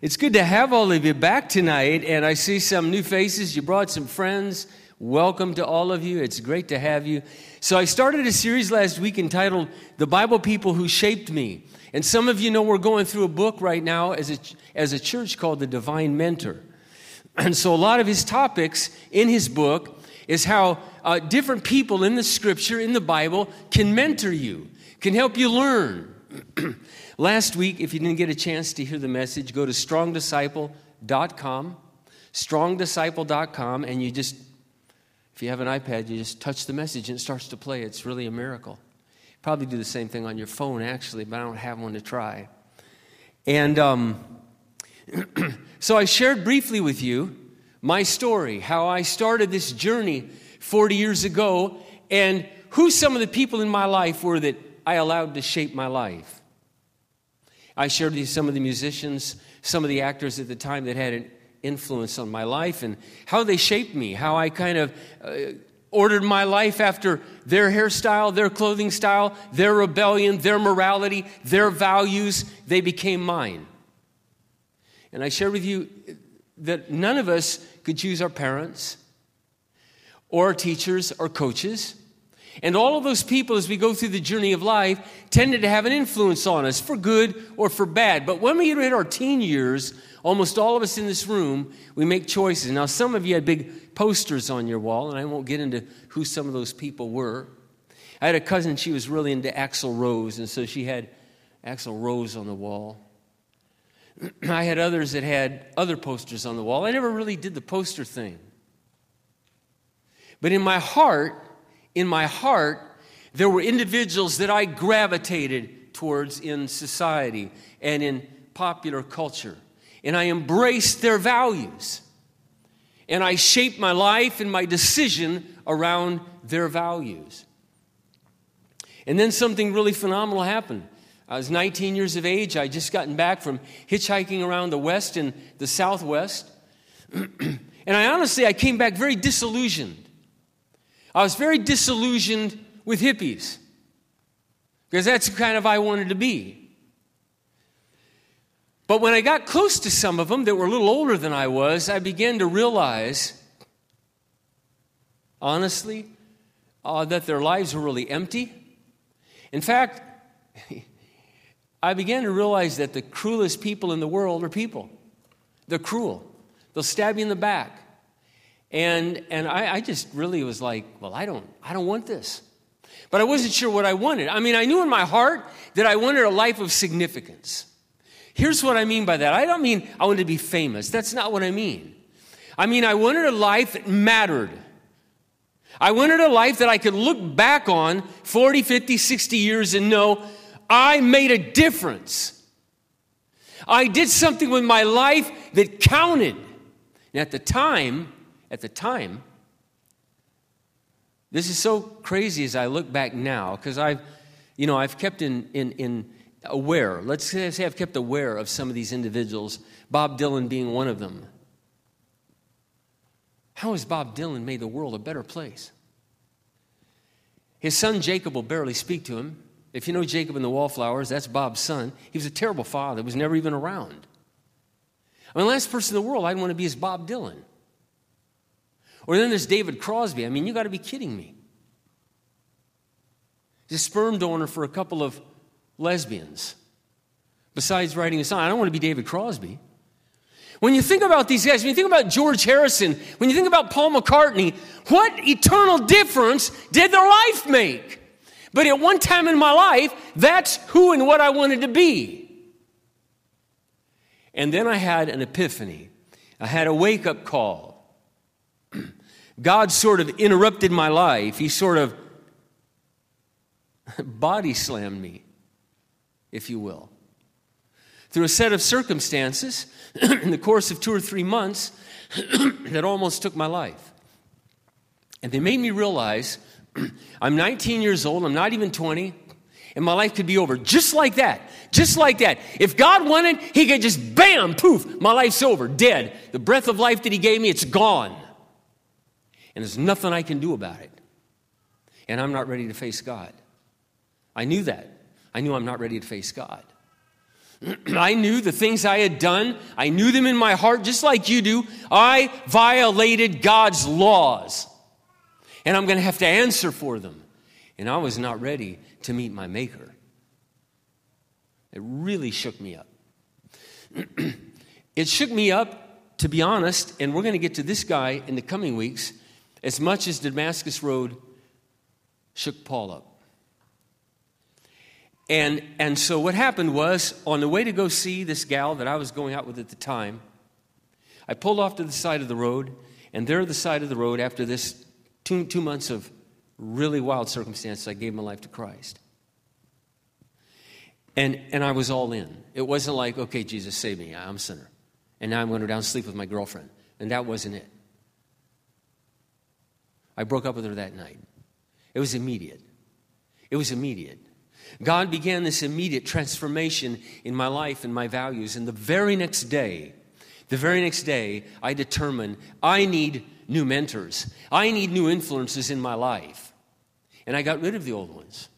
It's good to have all of you back tonight, and I see some new faces. You brought some friends. Welcome to all of you. It's great to have you. So, I started a series last week entitled The Bible People Who Shaped Me. And some of you know we're going through a book right now as a, as a church called The Divine Mentor. And so, a lot of his topics in his book is how uh, different people in the scripture, in the Bible, can mentor you, can help you learn. Last week, if you didn't get a chance to hear the message, go to strongdisciple.com, strongdisciple.com, and you just, if you have an iPad, you just touch the message and it starts to play. It's really a miracle. Probably do the same thing on your phone, actually, but I don't have one to try. And um, so I shared briefly with you my story, how I started this journey 40 years ago, and who some of the people in my life were that I allowed to shape my life. I shared with you some of the musicians, some of the actors at the time that had an influence on my life and how they shaped me, how I kind of uh, ordered my life after their hairstyle, their clothing style, their rebellion, their morality, their values. They became mine. And I shared with you that none of us could choose our parents or our teachers or coaches. And all of those people, as we go through the journey of life, tended to have an influence on us for good or for bad. But when we hit our teen years, almost all of us in this room, we make choices. Now, some of you had big posters on your wall, and I won't get into who some of those people were. I had a cousin, she was really into Axl Rose, and so she had Axl Rose on the wall. I had others that had other posters on the wall. I never really did the poster thing. But in my heart, in my heart, there were individuals that I gravitated towards in society and in popular culture. And I embraced their values. And I shaped my life and my decision around their values. And then something really phenomenal happened. I was 19 years of age. I just gotten back from hitchhiking around the West and the Southwest. and I honestly, I came back very disillusioned. I was very disillusioned with hippies because that's the kind of I wanted to be. But when I got close to some of them that were a little older than I was, I began to realize, honestly, uh, that their lives were really empty. In fact, I began to realize that the cruelest people in the world are people. They're cruel. They'll stab you in the back. And, and I, I just really was like, well, I don't, I don't want this. But I wasn't sure what I wanted. I mean, I knew in my heart that I wanted a life of significance. Here's what I mean by that I don't mean I wanted to be famous. That's not what I mean. I mean, I wanted a life that mattered. I wanted a life that I could look back on 40, 50, 60 years and know I made a difference. I did something with my life that counted. And at the time, at the time, this is so crazy as I look back now, because I've, you know, I've kept in, in, in aware, let's say I've kept aware of some of these individuals, Bob Dylan being one of them. How has Bob Dylan made the world a better place? His son Jakob will barely speak to him. If you know Jakob and the Wallflowers, that's Bob's son. He was a terrible father, was never even around. I mean, the last person in the world I'd want to be is Bob Dylan. Or then there's David Crosby. I mean, you got to be kidding me. He's a sperm donor for a couple of lesbians. Besides writing a song, I don't want to be David Crosby. When you think about these guys, when you think about George Harrison, when you think about Paul McCartney, what eternal difference did their life make? But at one time in my life, that's who and what I wanted to be. And then I had an epiphany. I had a wake up call. God sort of interrupted my life. He sort of body slammed me, if you will. Through a set of circumstances in the course of two or three months that almost took my life. And they made me realize I'm 19 years old, I'm not even 20, and my life could be over just like that. Just like that. If God wanted, He could just bam, poof, my life's over, dead. The breath of life that He gave me, it's gone and there's nothing I can do about it. And I'm not ready to face God. I knew that. I knew I'm not ready to face God. I knew the things I had done. I knew them in my heart, just like you do. I violated God's laws. And I'm going to have to answer for them. And I was not ready to meet my Maker. It really shook me up. it shook me up, to be honest, and we're going to get to this guy in the coming weeks, as much as Damascus Road shook Paul up. And, and so what happened was, on the way to go see this gal that I was going out with at the time, I pulled off to the side of the road, and there at the side of the road, after this two, two months of really wild circumstances, I gave my life to Christ. And, and I was all in. It wasn't like, okay, Jesus, save me, I'm a sinner. And now I'm going to go down and sleep with my girlfriend. And that wasn't it. I broke up with her that night. It was immediate. It was immediate. God began this immediate transformation in my life and my values. And the very next day, the very next day, I determined I need new mentors. I need new influences in my life. And I got rid of the old ones.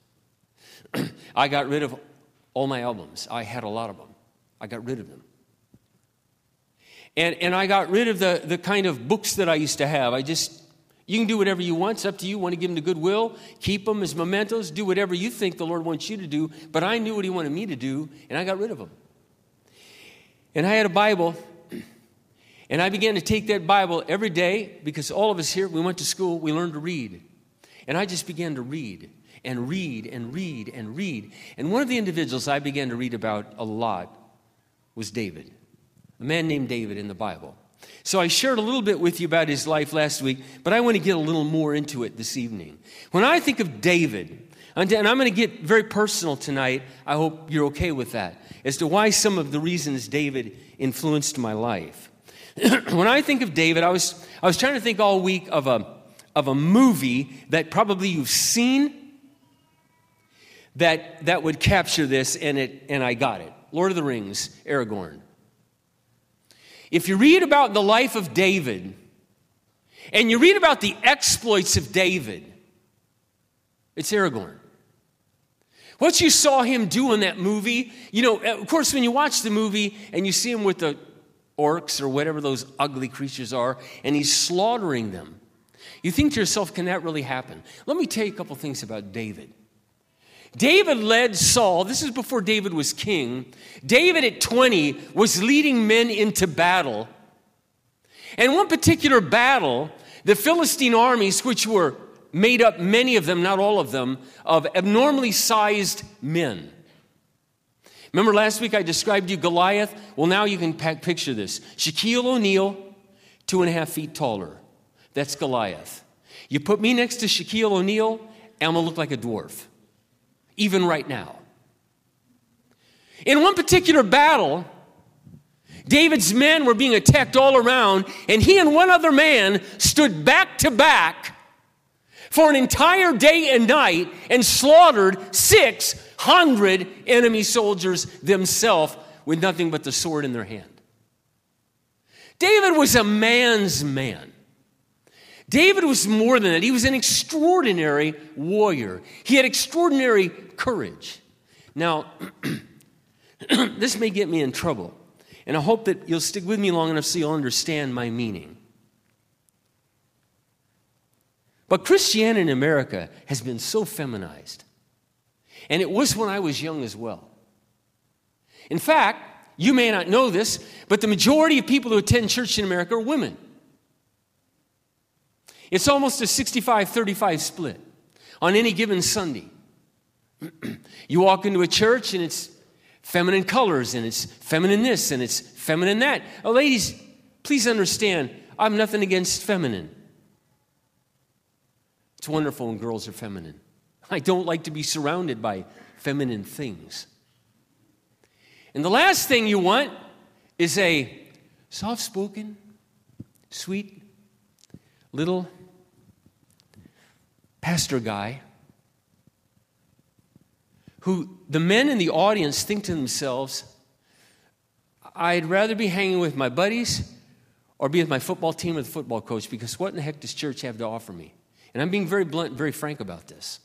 I got rid of all my albums. I had a lot of them. I got rid of them. And, and I got rid of the, the kind of books that I used to have. I just you can do whatever you want. It's up to you. Want to give them to goodwill? Keep them as mementos. Do whatever you think the Lord wants you to do. But I knew what He wanted me to do, and I got rid of them. And I had a Bible, and I began to take that Bible every day because all of us here, we went to school, we learned to read. And I just began to read and read and read and read. And one of the individuals I began to read about a lot was David, a man named David in the Bible. So I shared a little bit with you about his life last week, but I want to get a little more into it this evening. When I think of David, and I'm going to get very personal tonight, I hope you're okay with that, as to why some of the reasons David influenced my life. when I think of David, I was, I was trying to think all week of a, of a movie that probably you've seen that, that would capture this, and, it, and I got it. Lord of the Rings, Aragorn. If you read about the life of David and you read about the exploits of David, it's Aragorn. What you saw him do in that movie, you know, of course, when you watch the movie and you see him with the orcs or whatever those ugly creatures are, and he's slaughtering them, you think to yourself, can that really happen? Let me tell you a couple things about David. David led Saul, this is before David was king. David at 20 was leading men into battle. And one particular battle, the Philistine armies, which were made up, many of them, not all of them, of abnormally sized men. Remember last week I described you Goliath? Well, now you can picture this Shaquille O'Neal, two and a half feet taller. That's Goliath. You put me next to Shaquille O'Neal, I'm gonna look like a dwarf even right now. In one particular battle, David's men were being attacked all around, and he and one other man stood back to back for an entire day and night and slaughtered 600 enemy soldiers themselves with nothing but the sword in their hand. David was a man's man. David was more than that. He was an extraordinary warrior. He had extraordinary courage. Now, this may get me in trouble, and I hope that you'll stick with me long enough so you'll understand my meaning. But Christianity in America has been so feminized. And it was when I was young as well. In fact, you may not know this, but the majority of people who attend church in America are women. It's almost a 65 35 split on any given Sunday. You walk into a church and it's feminine colors and it's feminine this and it's feminine that. Oh, ladies, please understand, I'm nothing against feminine. It's wonderful when girls are feminine. I don't like to be surrounded by feminine things. And the last thing you want is a soft spoken, sweet, little pastor guy who the men in the audience think to themselves, I'd rather be hanging with my buddies or be with my football team or the football coach because what in the heck does church have to offer me? And I'm being very blunt, very frank about this.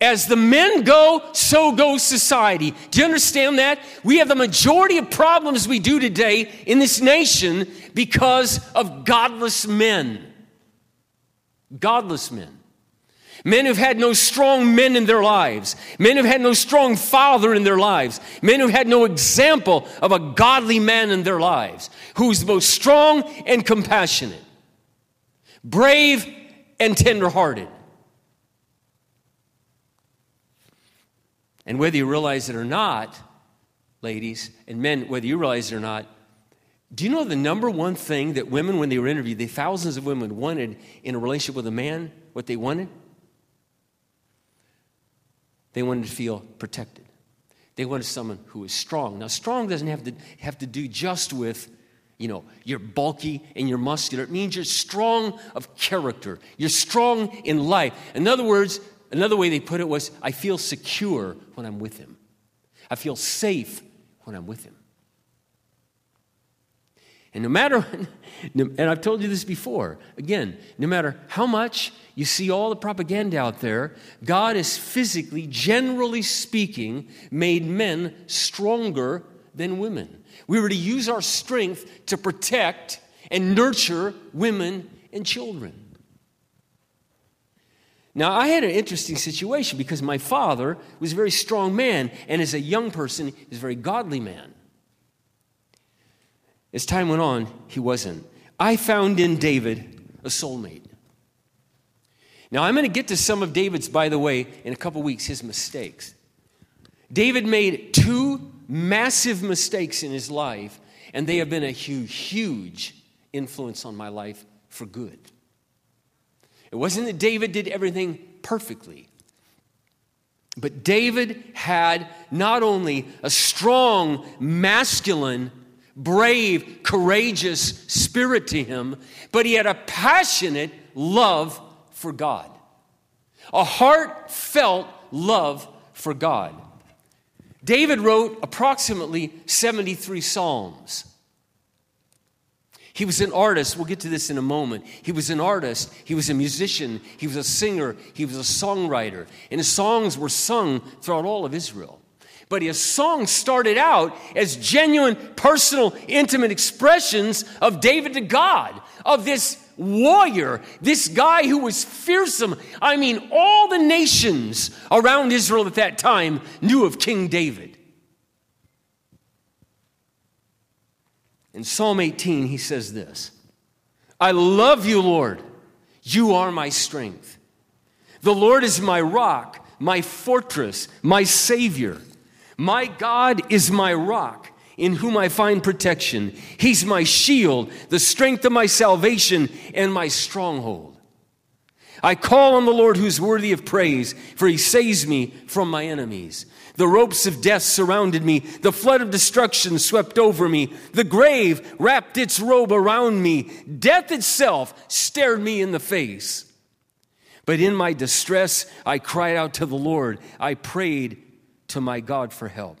As the men go, so goes society. Do you understand that? We have the majority of problems we do today in this nation because of godless men. Godless men. Men who've had no strong men in their lives. Men who've had no strong father in their lives. Men who've had no example of a godly man in their lives. Who's both strong and compassionate. Brave and tenderhearted. And whether you realize it or not, ladies and men, whether you realize it or not, do you know the number one thing that women, when they were interviewed, the thousands of women wanted in a relationship with a man, what they wanted? They wanted to feel protected. They wanted someone who was strong. Now, strong doesn't have to have to do just with, you know, you're bulky and you're muscular. It means you're strong of character. You're strong in life. In other words, another way they put it was, I feel secure when I'm with him. I feel safe when I'm with him. And no matter, and I've told you this before, again, no matter how much you see all the propaganda out there, God has physically, generally speaking, made men stronger than women. We were to use our strength to protect and nurture women and children. Now, I had an interesting situation because my father was a very strong man, and as a young person, he was a very godly man. As time went on, he wasn't. I found in David a soulmate. Now, I'm going to get to some of David's, by the way, in a couple weeks, his mistakes. David made two massive mistakes in his life, and they have been a huge, huge influence on my life for good. It wasn't that David did everything perfectly, but David had not only a strong, masculine brave, courageous spirit to him, but he had a passionate love for God. A heartfelt love for God. David wrote approximately 73 Psalms. He was an artist. We'll get to this in a moment. He was an artist. He was a musician. He was a singer. He was a songwriter. And his songs were sung throughout all of Israel. But his songs started out as genuine, personal, intimate expressions of David to God, of this warrior, this guy who was fearsome. I mean, all the nations around Israel at that time knew of King David. In Psalm 18, he says this I love you, Lord. You are my strength. The Lord is my rock, my fortress, my Savior. My God is my rock in whom I find protection. He's my shield, the strength of my salvation, and my stronghold. I call on the Lord who's worthy of praise, for he saves me from my enemies. The ropes of death surrounded me. The flood of destruction swept over me. The grave wrapped its robe around me. Death itself stared me in the face. But in my distress, I cried out to the Lord. I prayed to my God for help.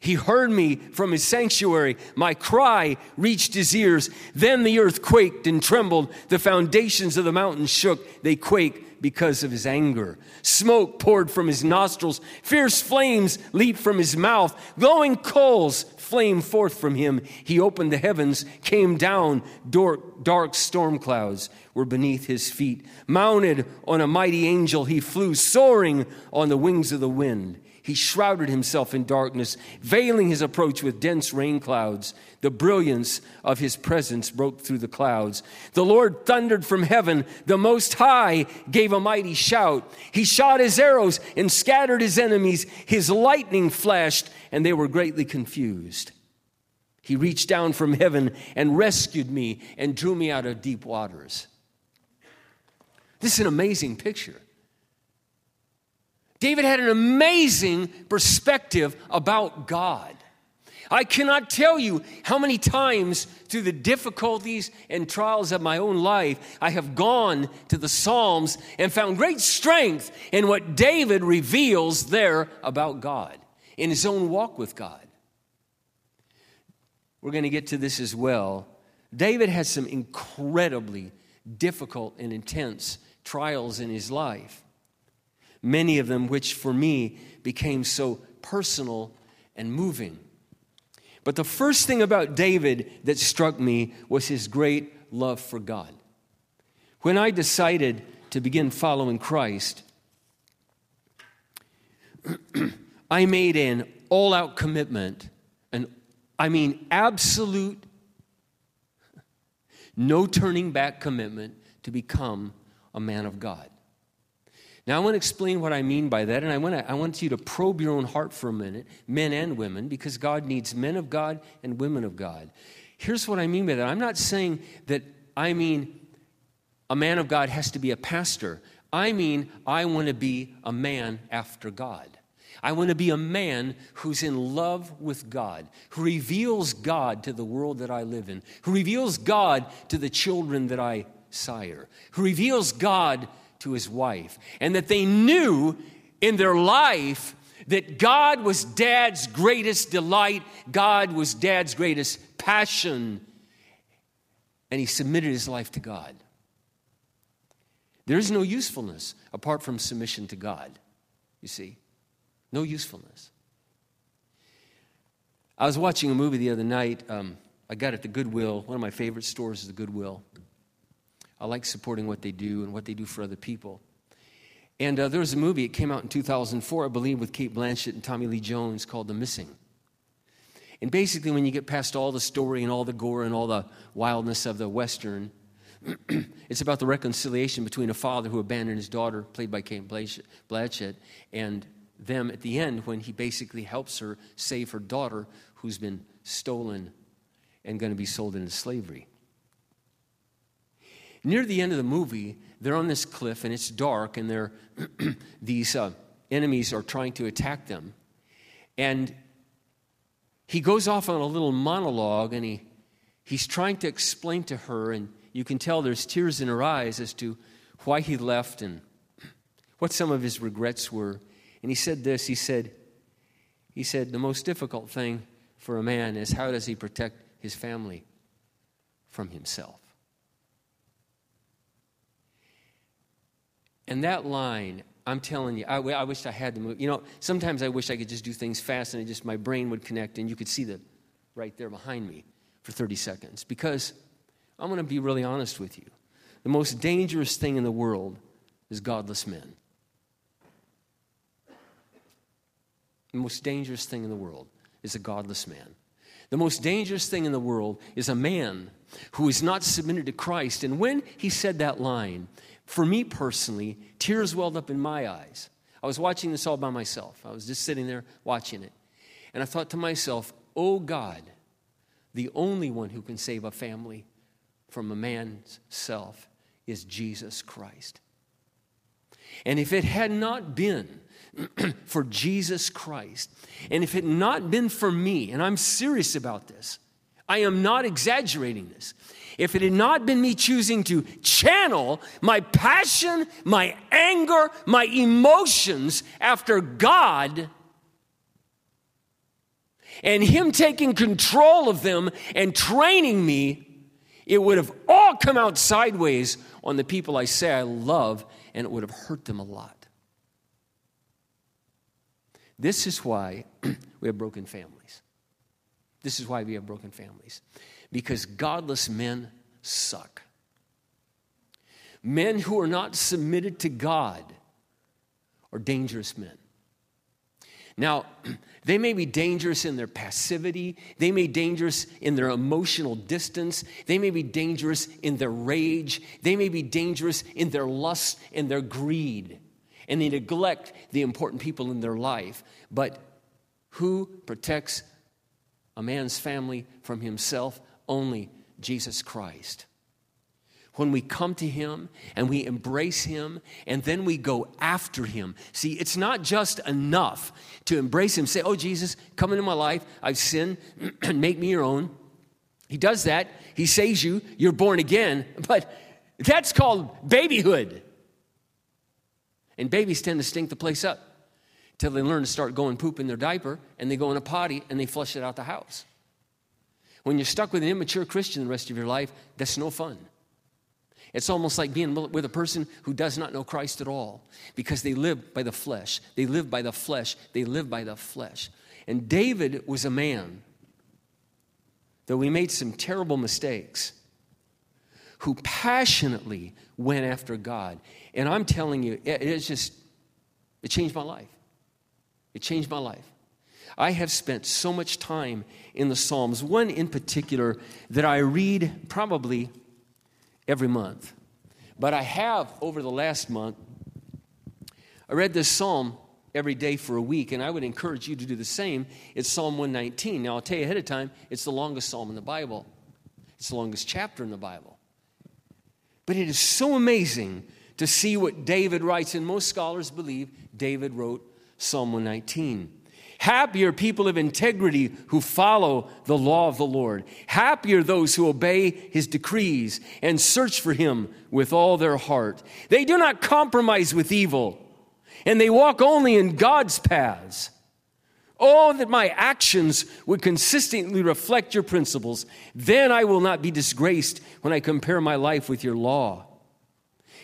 He heard me from his sanctuary. My cry reached his ears. Then the earth quaked and trembled. The foundations of the mountains shook. They quake because of his anger. Smoke poured from his nostrils. Fierce flames leaped from his mouth. Glowing coals flamed forth from him. He opened the heavens, came down. Dark, dark storm clouds were beneath his feet. Mounted on a mighty angel, he flew, soaring on the wings of the wind. He shrouded himself in darkness, veiling his approach with dense rain clouds. The brilliance of his presence broke through the clouds. The Lord thundered from heaven. The Most High gave a mighty shout. He shot his arrows and scattered his enemies. His lightning flashed, and they were greatly confused. He reached down from heaven and rescued me and drew me out of deep waters. This is an amazing picture. David had an amazing perspective about God. I cannot tell you how many times through the difficulties and trials of my own life I have gone to the Psalms and found great strength in what David reveals there about God, in his own walk with God. We're going to get to this as well. David had some incredibly difficult and intense trials in his life. Many of them which for me became so personal and moving. But the first thing about David that struck me was his great love for God. When I decided to begin following Christ, I made an all out commitment, and I mean absolute, no turning back commitment to become a man of God. Now, I want to explain what I mean by that, and I want, to, I want you to probe your own heart for a minute, men and women, because God needs men of God and women of God. Here's what I mean by that I'm not saying that I mean a man of God has to be a pastor. I mean, I want to be a man after God. I want to be a man who's in love with God, who reveals God to the world that I live in, who reveals God to the children that I sire, who reveals God to his wife, and that they knew in their life that God was dad's greatest delight, God was dad's greatest passion, and he submitted his life to God. There is no usefulness apart from submission to God, you see. No usefulness. I was watching a movie the other night. Um, I got it at the Goodwill. One of my favorite stores is the Goodwill. I like supporting what they do and what they do for other people. And uh, there was a movie, it came out in 2004, I believe, with Cate Blanchett and Tommy Lee Jones called The Missing. And basically, when you get past all the story and all the gore and all the wildness of the Western, it's about the reconciliation between a father who abandoned his daughter, played by Cate Blanchett, and them at the end when he basically helps her save her daughter who's been stolen and going to be sold into slavery. Near the end of the movie, they're on this cliff and it's dark, and they're, these uh, enemies are trying to attack them. And he goes off on a little monologue and he, he's trying to explain to her, and you can tell there's tears in her eyes as to why he left and what some of his regrets were. And he said this he said, he said, the most difficult thing for a man is how does he protect his family from himself? And that line, I'm telling you, I, I wish I had the move. You know, sometimes I wish I could just do things fast and it just my brain would connect and you could see that right there behind me for 30 seconds. Because I'm going to be really honest with you. The most dangerous thing in the world is godless men. The most dangerous thing in the world is a godless man. The most dangerous thing in the world is a man who is not submitted to Christ. And when he said that line, for me personally, tears welled up in my eyes. I was watching this all by myself. I was just sitting there watching it. And I thought to myself, oh God, the only one who can save a family from a man's self is Jesus Christ. And if it had not been for Jesus Christ, and if it had not been for me, and I'm serious about this, I am not exaggerating this if it had not been me choosing to channel my passion, my anger, my emotions after God, and Him taking control of them and training me, it would have all come out sideways on the people I say I love, and it would have hurt them a lot. This is why we have broken families. This is why we have broken families because godless men suck. Men who are not submitted to God are dangerous men. Now, they may be dangerous in their passivity. They may be dangerous in their emotional distance. They may be dangerous in their rage. They may be dangerous in their lust and their greed. And they neglect the important people in their life. But who protects a man's family from himself? Only Jesus Christ. When we come to Him and we embrace Him and then we go after Him. See, it's not just enough to embrace Him, say, Oh, Jesus, come into my life. I've sinned, make me your own. He does that. He saves you. You're born again. But that's called babyhood. And babies tend to stink the place up till they learn to start going poop in their diaper and they go in a potty and they flush it out the house. When you're stuck with an immature Christian the rest of your life, that's no fun. It's almost like being with a person who does not know Christ at all because they live by the flesh. They live by the flesh. They live by the flesh. And David was a man, though he made some terrible mistakes, who passionately went after God. And I'm telling you, it, it's just, it changed my life. It changed my life. I have spent so much time in the Psalms, one in particular that I read probably every month. But I have over the last month, I read this psalm every day for a week, and I would encourage you to do the same. It's Psalm 119. Now, I'll tell you ahead of time, it's the longest psalm in the Bible, it's the longest chapter in the Bible. But it is so amazing to see what David writes, and most scholars believe David wrote Psalm 119. Happy are people of integrity who follow the law of the Lord. Happy are those who obey his decrees and search for him with all their heart. They do not compromise with evil, and they walk only in God's paths. Oh, that my actions would consistently reflect your principles. Then I will not be disgraced when I compare my life with your law.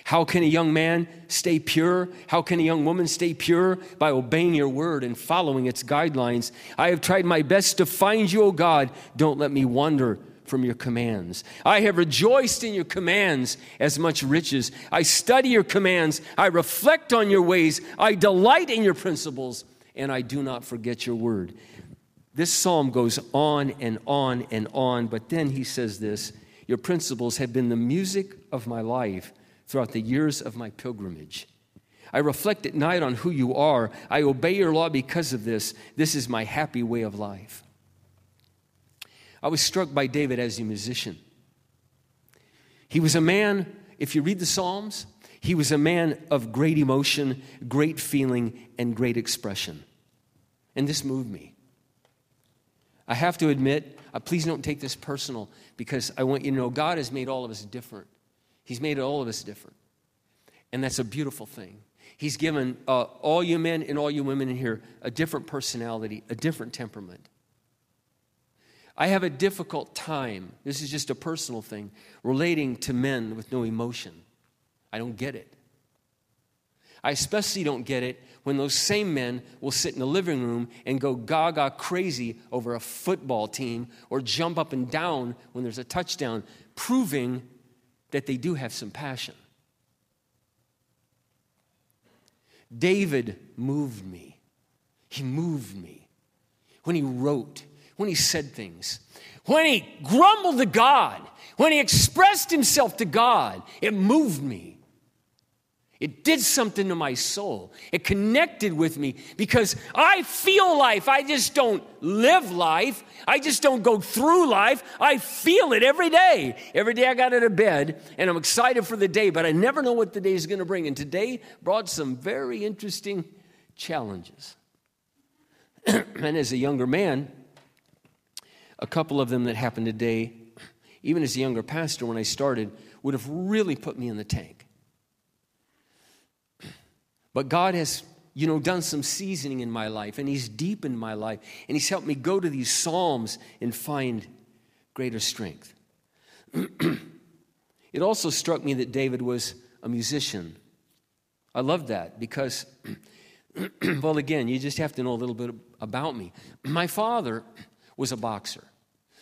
How can a young man stay pure? How can a young woman stay pure? By obeying your word and following its guidelines. I have tried my best to find you, O God. Don't let me wander from your commands. I have rejoiced in your commands as much riches. I study your commands. I reflect on your ways. I delight in your principles, and I do not forget your word. This psalm goes on and on and on, but then he says this Your principles have been the music of my life throughout the years of my pilgrimage. I reflect at night on who you are. I obey your law because of this. This is my happy way of life. I was struck by David as a musician. He was a man, if you read the Psalms, he was a man of great emotion, great feeling, and great expression. And this moved me. I have to admit, uh, please don't take this personal because I want you to know God has made all of us different. He's made all of us different. And that's a beautiful thing. He's given uh, all you men and all you women in here a different personality, a different temperament. I have a difficult time, this is just a personal thing, relating to men with no emotion. I don't get it. I especially don't get it when those same men will sit in the living room and go gaga crazy over a football team or jump up and down when there's a touchdown, proving that they do have some passion. David moved me. He moved me when he wrote, when he said things, when he grumbled to God, when he expressed himself to God. It moved me. It did something to my soul. It connected with me because I feel life. I just don't live life. I just don't go through life. I feel it every day. Every day I got out of bed and I'm excited for the day, but I never know what the day is going to bring. And today brought some very interesting challenges. and as a younger man, a couple of them that happened today, even as a younger pastor when I started, would have really put me in the tank. But God has, you know, done some seasoning in my life, and He's deepened my life, and He's helped me go to these Psalms and find greater strength. it also struck me that David was a musician. I love that because, well, again, you just have to know a little bit about me. My father was a boxer.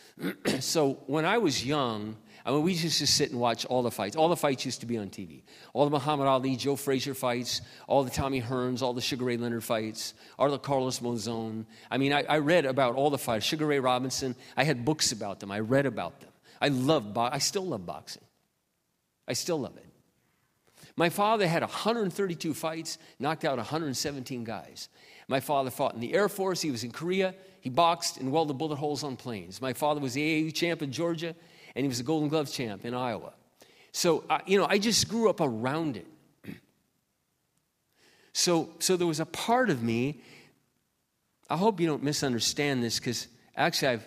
so when I was young, I mean, we used to sit and watch all the fights. All the fights used to be on TV. All the Muhammad Ali, Joe Frazier fights, all the Tommy Hearns, all the Sugar Ray Leonard fights, all the Carlos Monzon. I mean, I, I read about all the fights. Sugar Ray Robinson. I had books about them. I read about them. I love. Bo- I still love boxing. I still love it. My father had 132 fights, knocked out 117 guys. My father fought in the Air Force. He was in Korea. He boxed and welded bullet holes on planes. My father was the AAU champ in Georgia and he was a Golden Glove champ in Iowa. So, uh, you know, I just grew up around it. So, so there was a part of me, I hope you don't misunderstand this because actually I've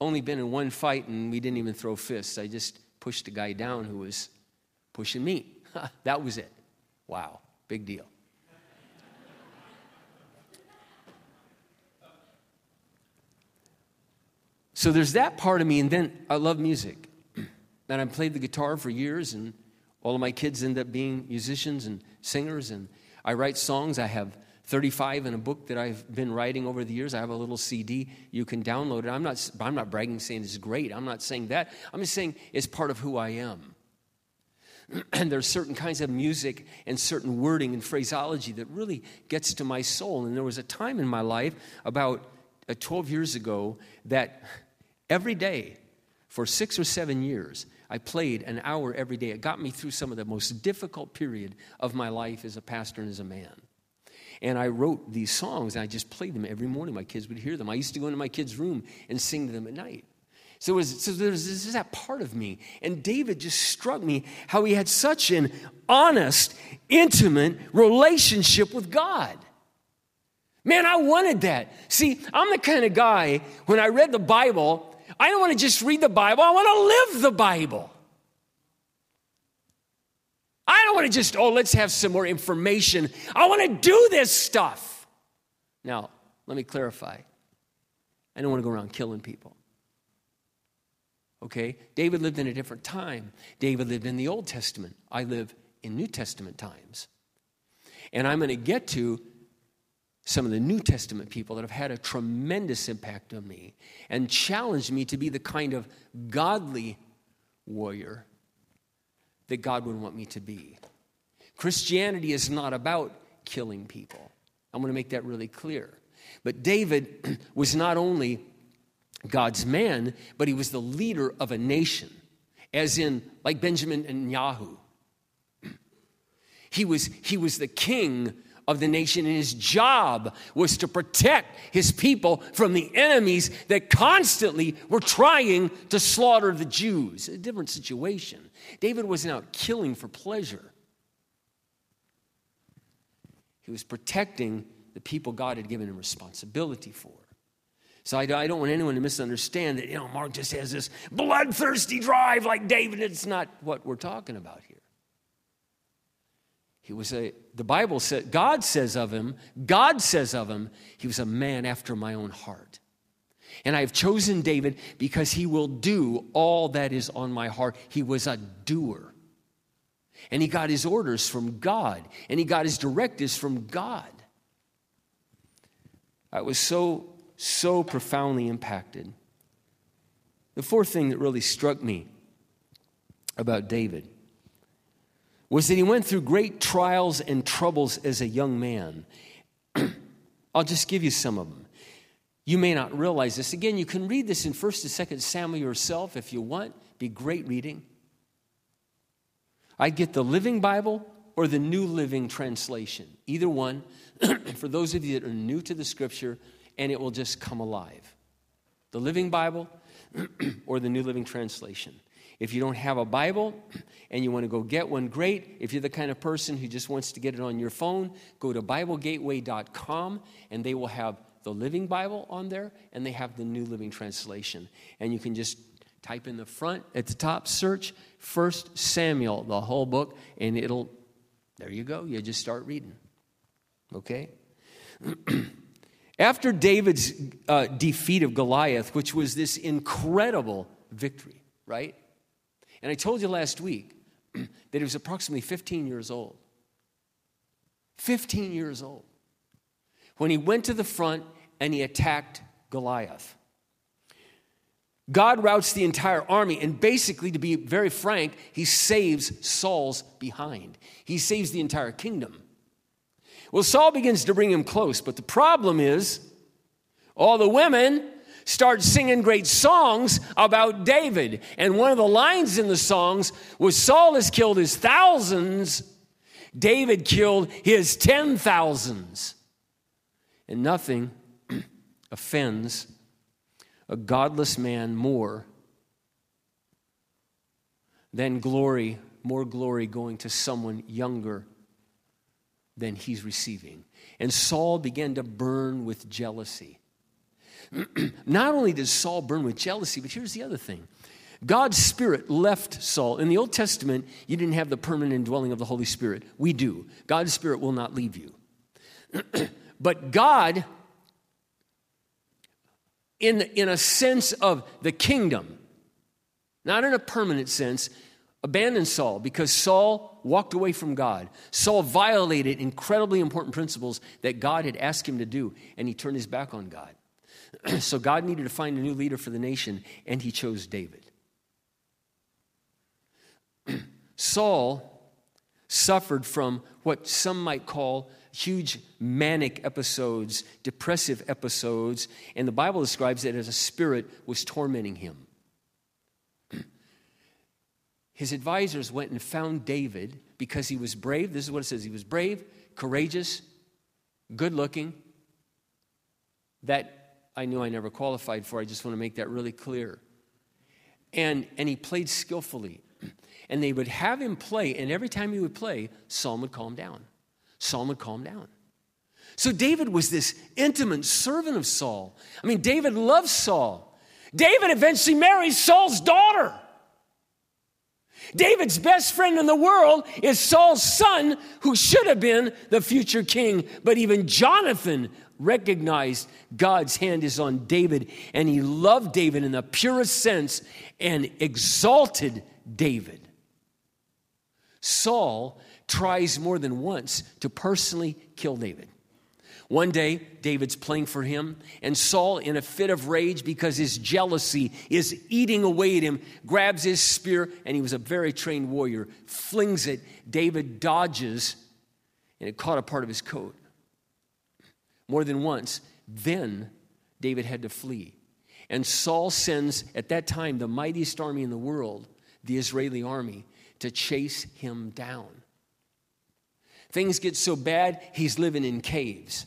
only been in one fight and we didn't even throw fists. I just pushed a guy down who was pushing me. that was it. Wow, big deal. So there's that part of me, and then I love music. And I played the guitar for years and All of my kids end up being musicians and singers, and I write songs. I have 35 in a book that I've been writing over the years. I have a little CD. You can download it. I'm not, I'm not bragging, saying it's great. I'm not saying that. I'm just saying it's part of who I am. and there's certain kinds of music and certain wording and phraseology that really gets to my soul. And there was a time in my life about uh, 12 years ago that every day for six or seven years, I played an hour every day. It got me through some of the most difficult period of my life as a pastor and as a man. And I wrote these songs and I just played them every morning. My kids would hear them. I used to go into my kids' room and sing to them at night. So, was, so there's this is that part of me. And David just struck me how he had such an honest, intimate relationship with God. Man, I wanted that. See, I'm the kind of guy, when I read the Bible, I don't want to just read the Bible, I want to live the Bible. I don't want to just, oh, let's have some more information. I want to do this stuff. Now, let me clarify. I don't want to go around killing people. Okay? David lived in a different time. David lived in the Old Testament. I live in New Testament times. And I'm going to get to some of the New Testament people that have had a tremendous impact on me and challenged me to be the kind of godly warrior that God would want me to be. Christianity is not about killing people. I'm going to make that really clear. But David was not only God's man, but he was the leader of a nation, as in, like Benjamin Netanyahu. He was, he was the king of the nation, and his job was to protect his people from the enemies that constantly were trying to slaughter the Jews. A different situation. David wasn't out killing for pleasure, he was protecting the people God had given him responsibility for. So I, I, don't want anyone to misunderstand that, you know, Mark just has this bloodthirsty drive like David. It's not what we're talking about here. He was a, the Bible says, God says of him, God says of him, he was a man after my own heart. And I have chosen David because he will do all that is on my heart. He was a doer. And he got his orders from God, and he got his directives from God. I was so, so profoundly impacted. The fourth thing that really struck me about David was that he went through great trials and troubles as a young man. I'll just give you some of them. You may not realize this. Again, you can read this in 1st and 2nd Samuel yourself if you want. Be great reading. I'd get the Living Bible or the New Living Translation. Either one, for those of you that are new to the scripture, and it will just come alive. The Living Bible or the New Living Translation. If you don't have a Bible and you want to go get one, great. If you're the kind of person who just wants to get it on your phone, go to BibleGateway.com and they will have the Living Bible on there and they have the New Living Translation. And you can just type in the front at the top, search First Samuel, the whole book, and it'll, there you go. You just start reading. Okay? After David's uh, defeat of Goliath, which was this incredible victory, right? And I told you last week that he was approximately 15 years old. 15 years old. When he went to the front and he attacked Goliath. God routs the entire army, and basically, to be very frank, he saves Saul's behind. He saves the entire kingdom. Well, Saul begins to bring him close, but the problem is all the women start singing great songs about David. And one of the lines in the songs was Saul has killed his thousands, David killed his ten thousands. And nothing offends a godless man more than glory, more glory going to someone younger than he's receiving. And Saul began to burn with jealousy. Not only does Saul burn with jealousy, but here's the other thing God's Spirit left Saul. In the Old Testament, you didn't have the permanent indwelling of the Holy Spirit. We do. God's Spirit will not leave you. but God, in, in a sense of the kingdom, not in a permanent sense, abandoned Saul because Saul walked away from God. Saul violated incredibly important principles that God had asked him to do, and he turned his back on God. so God needed to find a new leader for the nation, and he chose David. Saul suffered from what some might call huge manic episodes, depressive episodes, and the Bible describes it as a spirit was tormenting him. His advisors went and found David because he was brave. This is what it says he was brave, courageous, good looking. That I knew I never qualified for. I just want to make that really clear. And, and he played skillfully. And they would have him play, and every time he would play, Saul would calm down. Saul would calm down. So David was this intimate servant of Saul. I mean, David loved Saul. David eventually marries Saul's daughter. David's best friend in the world is Saul's son, who should have been the future king. But even Jonathan recognized God's hand is on David, and he loved David in the purest sense and exalted David. Saul tries more than once to personally kill David. One day, David's playing for him, and Saul, in a fit of rage because his jealousy is eating away at him, grabs his spear, and he was a very trained warrior, flings it. David dodges, and it caught a part of his coat. More than once, then David had to flee. And Saul sends, at that time, the mightiest army in the world, the Israeli army, to chase him down. Things get so bad, he's living in caves.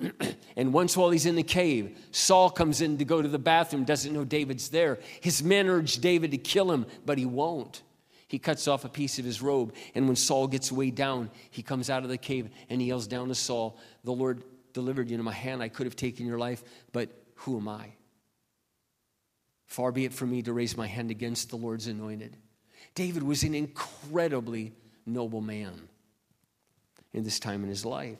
and once while he's in the cave, Saul comes in to go to the bathroom, doesn't know David's there. His men urge David to kill him, but he won't. He cuts off a piece of his robe, and when Saul gets way down, he comes out of the cave and he yells down to Saul, The Lord delivered you into my hand. I could have taken your life, but who am I? Far be it from me to raise my hand against the Lord's anointed. David was an incredibly noble man in this time in his life.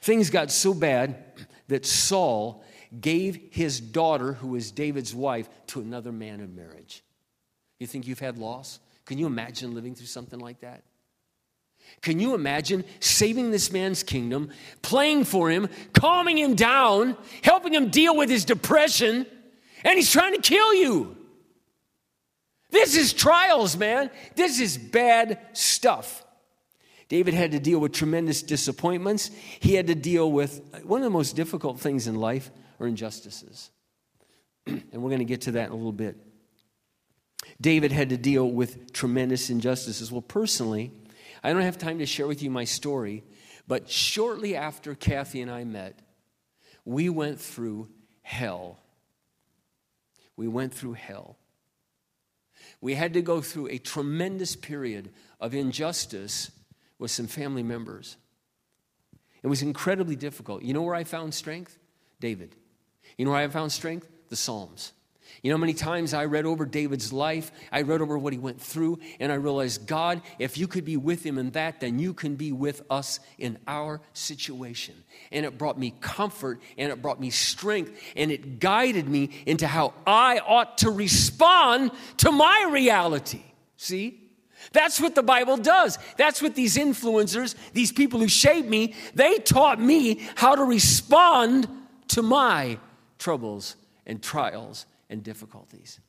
Things got so bad that Saul gave his daughter, who was David's wife, to another man in marriage. You think you've had loss? Can you imagine living through something like that? Can you imagine saving this man's kingdom, playing for him, calming him down, helping him deal with his depression, and he's trying to kill you? This is trials, man. This is bad stuff. David had to deal with tremendous disappointments. He had to deal with uh, one of the most difficult things in life are injustices. and we're going to get to that in a little bit. David had to deal with tremendous injustices. Well, personally, I don't have time to share with you my story, but shortly after Kathy and I met, we went through hell. We went through hell. We had to go through a tremendous period of injustice with some family members. It was incredibly difficult. You know where I found strength? David. You know where I found strength? The Psalms. You know how many times I read over David's life, I read over what he went through, and I realized, God, if you could be with him in that, then you can be with us in our situation. And it brought me comfort, and it brought me strength, and it guided me into how I ought to respond to my reality. See? That's what the Bible does. That's what these influencers, these people who shaped me, they taught me how to respond to my troubles and trials and difficulties.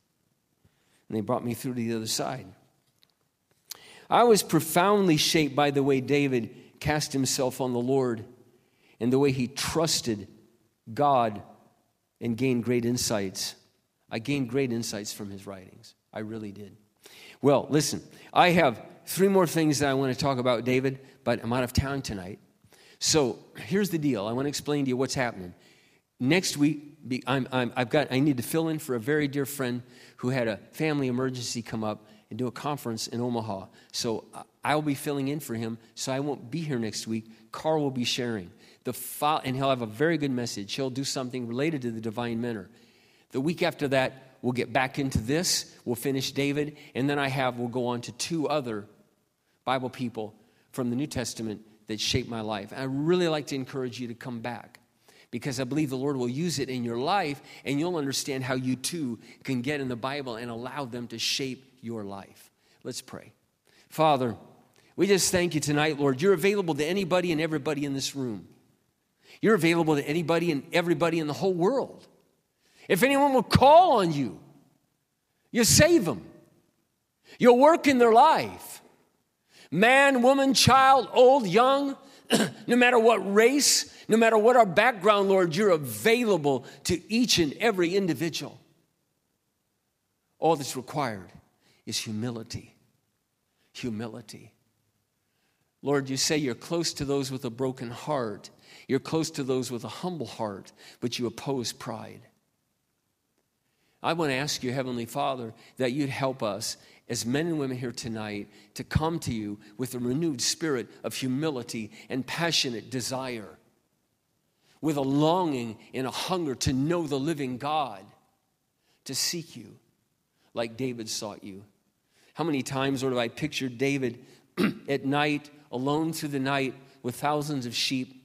And they brought me through to the other side. I was profoundly shaped by the way David cast himself on the Lord and the way he trusted God and gained great insights. I gained great insights from his writings. I really did. Well, listen, I have three more things that I want to talk about, David, but I'm out of town tonight. So here's the deal I want to explain to you what's happening. Next week, I'm, I'm, I've got, I need to fill in for a very dear friend who had a family emergency come up and do a conference in Omaha. So uh, I'll be filling in for him, so I won't be here next week. Carl will be sharing. The file, and he'll have a very good message. He'll do something related to the divine mentor. The week after that, we'll get back into this. We'll finish David, and then I have, we'll go on to two other Bible people from the New Testament that shaped my life. And I really like to encourage you to come back because I believe the Lord will use it in your life and you'll understand how you too can get in the Bible and allow them to shape your life. Let's pray. Father, we just thank you tonight, Lord. You're available to anybody and everybody in this room. You're available to anybody and everybody in the whole world. If anyone will call on you, you save them. You'll work in their life. Man, woman, child, old, young, no matter what race, no matter what our background, Lord, you're available to each and every individual. All that's required is humility. Humility. Lord, you say you're close to those with a broken heart. You're close to those with a humble heart, but you oppose pride. I want to ask you, Heavenly Father, that you'd help us as men and women here tonight to come to you with a renewed spirit of humility and passionate desire, with a longing and a hunger to know the living God, to seek you like David sought you. How many times, Lord, have I pictured David at night, alone through the night with thousands of sheep,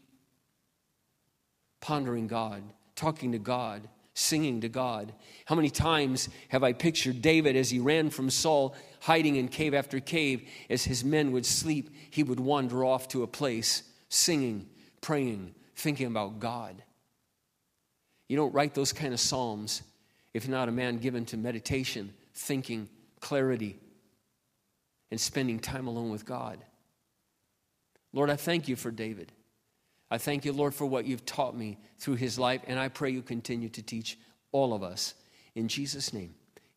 pondering God, talking to God, singing to God. How many times have I pictured David as he ran from Saul, hiding in cave after cave? As his men would sleep, he would wander off to a place, singing, praying, thinking about God. You don't write those kind of psalms if you're not a man given to meditation, thinking, clarity, and spending time alone with God. Lord, I thank you for David. I thank you, Lord, for what you've taught me through his life, and I pray you continue to teach all of us. In Jesus' name,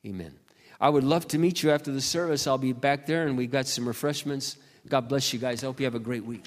amen. I would love to meet you after the service. I'll be back there, and we've got some refreshments. God bless you guys. I hope you have a great week.